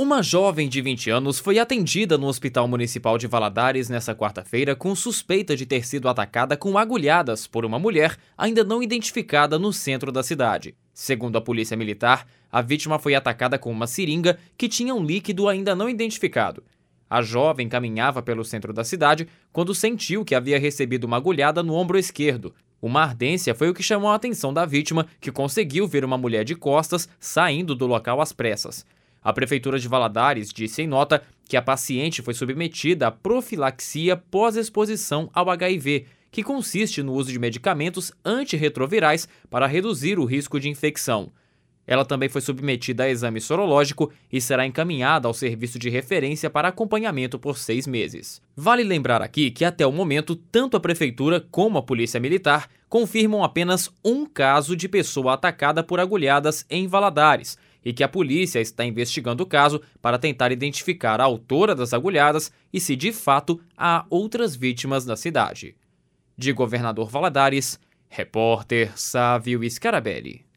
Uma jovem de 20 anos foi atendida no Hospital Municipal de Valadares nesta quarta-feira com suspeita de ter sido atacada com agulhadas por uma mulher ainda não identificada no centro da cidade. Segundo a Polícia Militar, a vítima foi atacada com uma seringa que tinha um líquido ainda não identificado. A jovem caminhava pelo centro da cidade quando sentiu que havia recebido uma agulhada no ombro esquerdo. Uma ardência foi o que chamou a atenção da vítima, que conseguiu ver uma mulher de costas saindo do local às pressas. A Prefeitura de Valadares disse em nota que a paciente foi submetida a profilaxia pós-exposição ao HIV, que consiste no uso de medicamentos antirretrovirais para reduzir o risco de infecção. Ela também foi submetida a exame sorológico e será encaminhada ao serviço de referência para acompanhamento por seis meses. Vale lembrar aqui que, até o momento, tanto a Prefeitura como a Polícia Militar confirmam apenas um caso de pessoa atacada por agulhadas em Valadares e que a polícia está investigando o caso para tentar identificar a autora das agulhadas e se de fato há outras vítimas na cidade. De Governador Valadares, repórter Sávio Scarabelli.